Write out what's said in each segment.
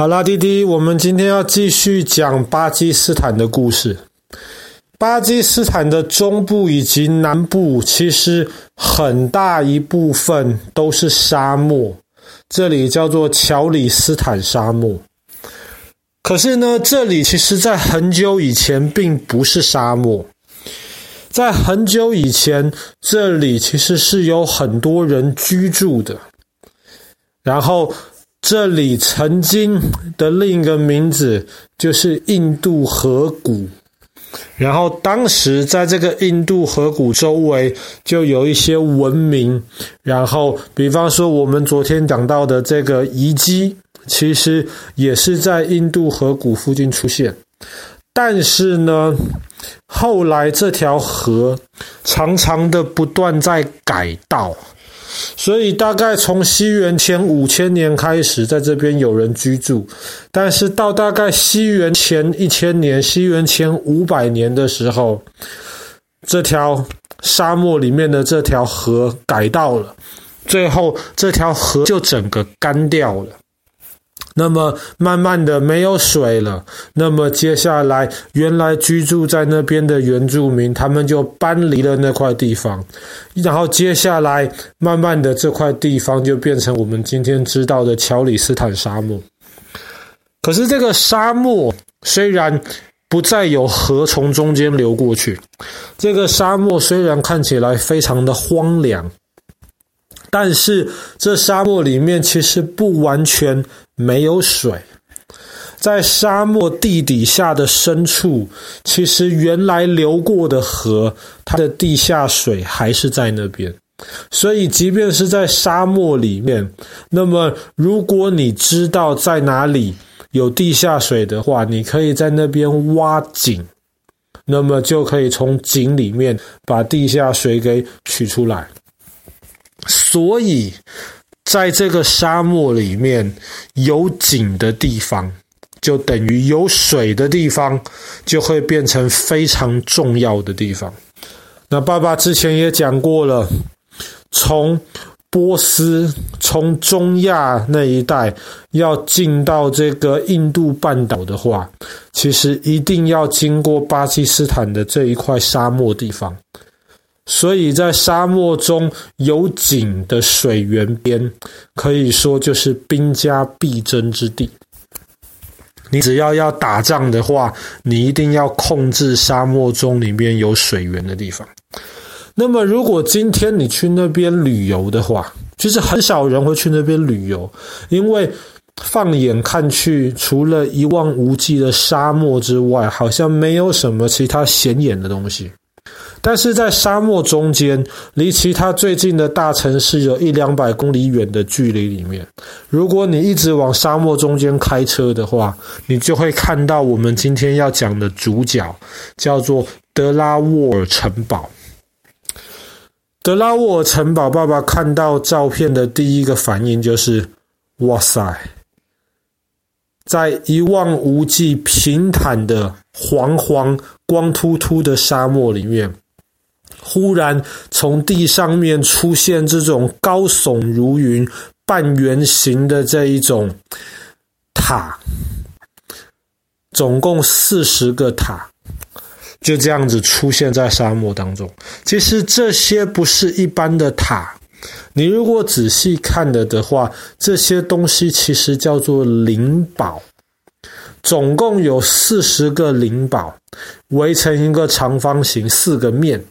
好啦，滴滴，我们今天要继续讲巴基斯坦的故事。巴基斯坦的中部以及南部，其实很大一部分都是沙漠，这里叫做乔里斯坦沙漠。可是呢，这里其实在很久以前并不是沙漠，在很久以前，这里其实是有很多人居住的，然后。这里曾经的另一个名字就是印度河谷，然后当时在这个印度河谷周围就有一些文明，然后比方说我们昨天讲到的这个遗迹，其实也是在印度河谷附近出现，但是呢，后来这条河常常的不断在改道。所以，大概从西元前五千年开始，在这边有人居住，但是到大概西元前一千年、西元前五百年的时候，这条沙漠里面的这条河改道了，最后这条河就整个干掉了。那么慢慢的没有水了，那么接下来原来居住在那边的原住民，他们就搬离了那块地方，然后接下来慢慢的这块地方就变成我们今天知道的乔里斯坦沙漠。可是这个沙漠虽然不再有河从中间流过去，这个沙漠虽然看起来非常的荒凉。但是这沙漠里面其实不完全没有水，在沙漠地底下的深处，其实原来流过的河，它的地下水还是在那边。所以，即便是在沙漠里面，那么如果你知道在哪里有地下水的话，你可以在那边挖井，那么就可以从井里面把地下水给取出来。所以，在这个沙漠里面，有井的地方，就等于有水的地方，就会变成非常重要的地方。那爸爸之前也讲过了，从波斯、从中亚那一带要进到这个印度半岛的话，其实一定要经过巴基斯坦的这一块沙漠地方。所以在沙漠中有井的水源边，可以说就是兵家必争之地。你只要要打仗的话，你一定要控制沙漠中里面有水源的地方。那么，如果今天你去那边旅游的话，其实很少人会去那边旅游，因为放眼看去，除了一望无际的沙漠之外，好像没有什么其他显眼的东西。但是在沙漠中间，离其他最近的大城市有一两百公里远的距离里面，如果你一直往沙漠中间开车的话，你就会看到我们今天要讲的主角，叫做德拉沃尔城堡。德拉沃尔城堡，爸爸看到照片的第一个反应就是：哇塞！在一望无际、平坦的黄黄、光秃秃的沙漠里面。忽然从地上面出现这种高耸如云、半圆形的这一种塔，总共四十个塔，就这样子出现在沙漠当中。其实这些不是一般的塔，你如果仔细看了的话，这些东西其实叫做灵宝。总共有四十个灵宝，围成一个长方形，四个面，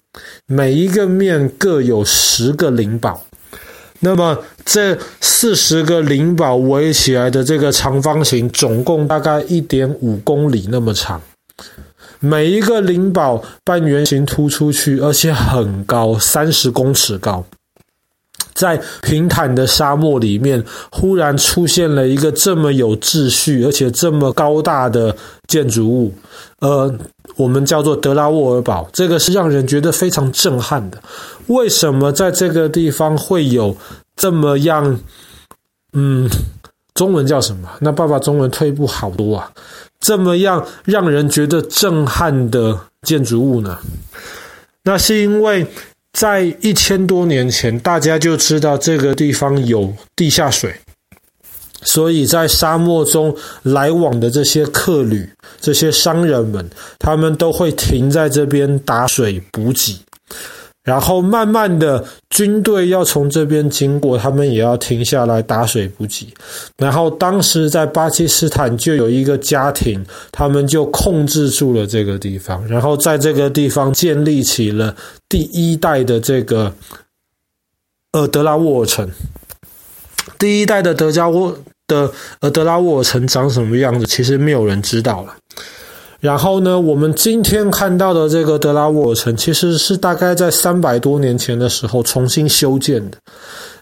每一个面各有十个灵宝。那么这四十个灵宝围起来的这个长方形，总共大概一点五公里那么长。每一个灵宝半圆形突出去，而且很高，三十公尺高。在平坦的沙漠里面，忽然出现了一个这么有秩序，而且这么高大的建筑物，呃，我们叫做德拉沃尔堡。这个是让人觉得非常震撼的。为什么在这个地方会有这么样，嗯，中文叫什么？那爸爸中文退步好多啊！这么样让人觉得震撼的建筑物呢？那是因为。在一千多年前，大家就知道这个地方有地下水，所以在沙漠中来往的这些客旅、这些商人们，他们都会停在这边打水补给。然后慢慢的，军队要从这边经过，他们也要停下来打水补给。然后当时在巴基斯坦就有一个家庭，他们就控制住了这个地方，然后在这个地方建立起了第一代的这个呃德拉沃城。第一代的德加沃的呃德拉沃城长什么样子，其实没有人知道了。然后呢，我们今天看到的这个德拉沃尔城，其实是大概在三百多年前的时候重新修建的。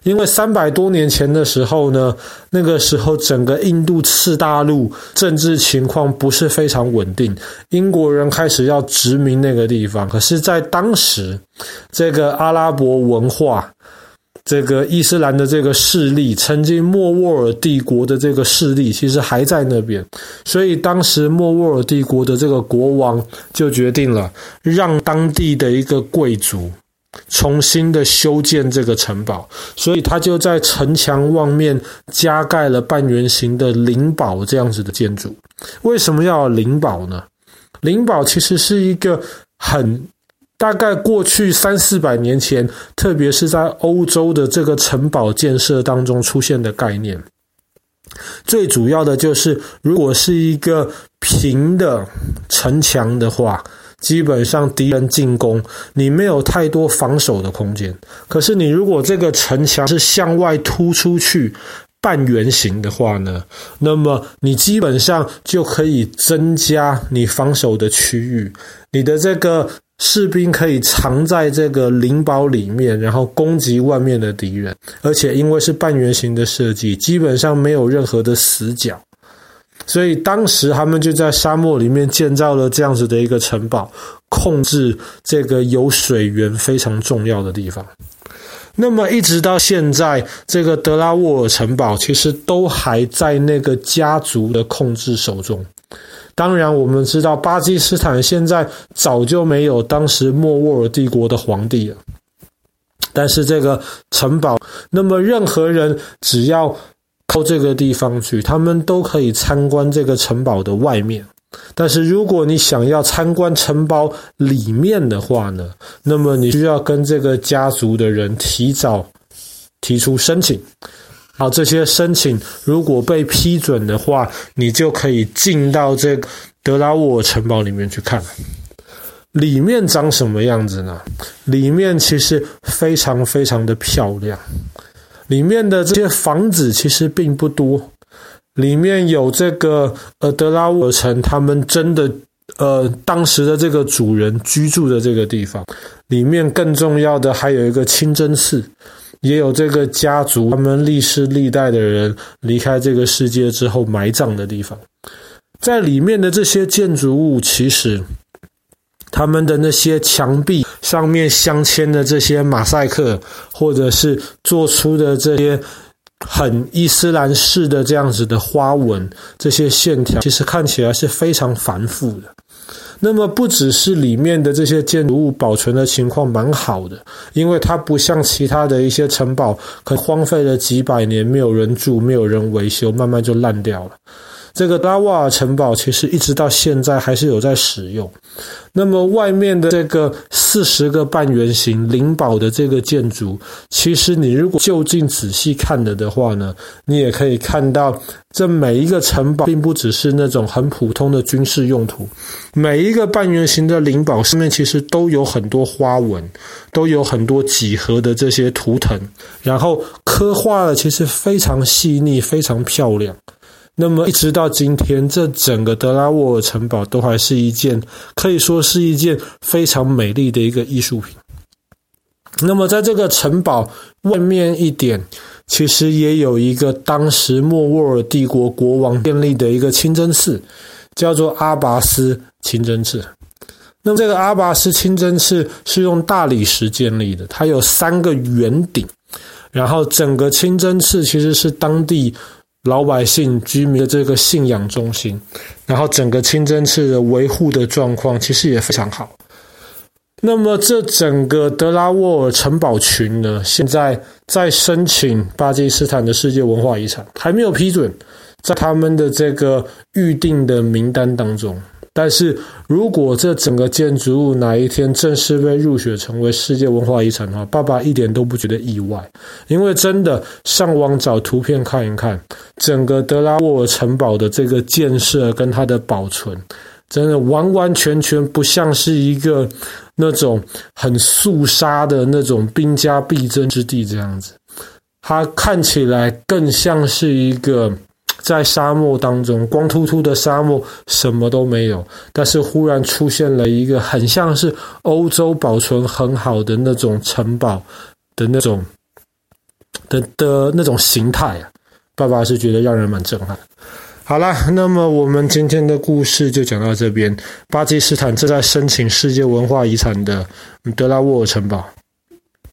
因为三百多年前的时候呢，那个时候整个印度次大陆政治情况不是非常稳定，英国人开始要殖民那个地方。可是，在当时，这个阿拉伯文化。这个伊斯兰的这个势力，曾经莫卧儿帝国的这个势力，其实还在那边，所以当时莫卧儿帝国的这个国王就决定了，让当地的一个贵族重新的修建这个城堡，所以他就在城墙外面加盖了半圆形的灵堡这样子的建筑。为什么要灵堡呢？灵堡其实是一个很。大概过去三四百年前，特别是在欧洲的这个城堡建设当中出现的概念，最主要的就是，如果是一个平的城墙的话，基本上敌人进攻，你没有太多防守的空间。可是你如果这个城墙是向外突出去，半圆形的话呢，那么你基本上就可以增加你防守的区域，你的这个。士兵可以藏在这个灵堡里面，然后攻击外面的敌人。而且因为是半圆形的设计，基本上没有任何的死角，所以当时他们就在沙漠里面建造了这样子的一个城堡，控制这个有水源非常重要的地方。那么一直到现在，这个德拉沃尔城堡其实都还在那个家族的控制手中。当然，我们知道巴基斯坦现在早就没有当时莫卧儿帝国的皇帝了。但是这个城堡，那么任何人只要到这个地方去，他们都可以参观这个城堡的外面。但是如果你想要参观城堡里面的话呢，那么你需要跟这个家族的人提早提出申请。好，这些申请如果被批准的话，你就可以进到这德拉沃城堡里面去看，里面长什么样子呢？里面其实非常非常的漂亮，里面的这些房子其实并不多，里面有这个呃德拉沃城，他们真的呃当时的这个主人居住的这个地方，里面更重要的还有一个清真寺。也有这个家族，他们历世历代的人离开这个世界之后埋葬的地方，在里面的这些建筑物，其实他们的那些墙壁上面镶嵌的这些马赛克，或者是做出的这些很伊斯兰式的这样子的花纹，这些线条，其实看起来是非常繁复的。那么不只是里面的这些建筑物保存的情况蛮好的，因为它不像其他的一些城堡，可荒废了几百年，没有人住，没有人维修，慢慢就烂掉了。这个拉瓦尔城堡其实一直到现在还是有在使用。那么外面的这个四十个半圆形灵堡的这个建筑，其实你如果就近仔细看了的话呢，你也可以看到，这每一个城堡并不只是那种很普通的军事用途，每一个半圆形的灵堡上面其实都有很多花纹，都有很多几何的这些图腾，然后刻画的其实非常细腻，非常漂亮。那么一直到今天，这整个德拉沃尔城堡都还是一件可以说是一件非常美丽的一个艺术品。那么在这个城堡外面一点，其实也有一个当时莫卧儿帝国国王建立的一个清真寺，叫做阿拔斯清真寺。那么这个阿拔斯清真寺是用大理石建立的，它有三个圆顶，然后整个清真寺其实是当地。老百姓居民的这个信仰中心，然后整个清真寺的维护的状况其实也非常好。那么这整个德拉沃尔城堡群呢，现在在申请巴基斯坦的世界文化遗产，还没有批准，在他们的这个预定的名单当中。但是如果这整个建筑物哪一天正式被入选成为世界文化遗产的话，爸爸一点都不觉得意外，因为真的上网找图片看一看，整个德拉沃尔城堡的这个建设跟它的保存，真的完完全全不像是一个那种很肃杀的那种兵家必争之地这样子，它看起来更像是一个。在沙漠当中，光秃秃的沙漠，什么都没有。但是忽然出现了一个很像是欧洲保存很好的那种城堡的那种的的那种形态啊！爸爸是觉得让人蛮震撼。好了，那么我们今天的故事就讲到这边。巴基斯坦正在申请世界文化遗产的德拉沃尔城堡。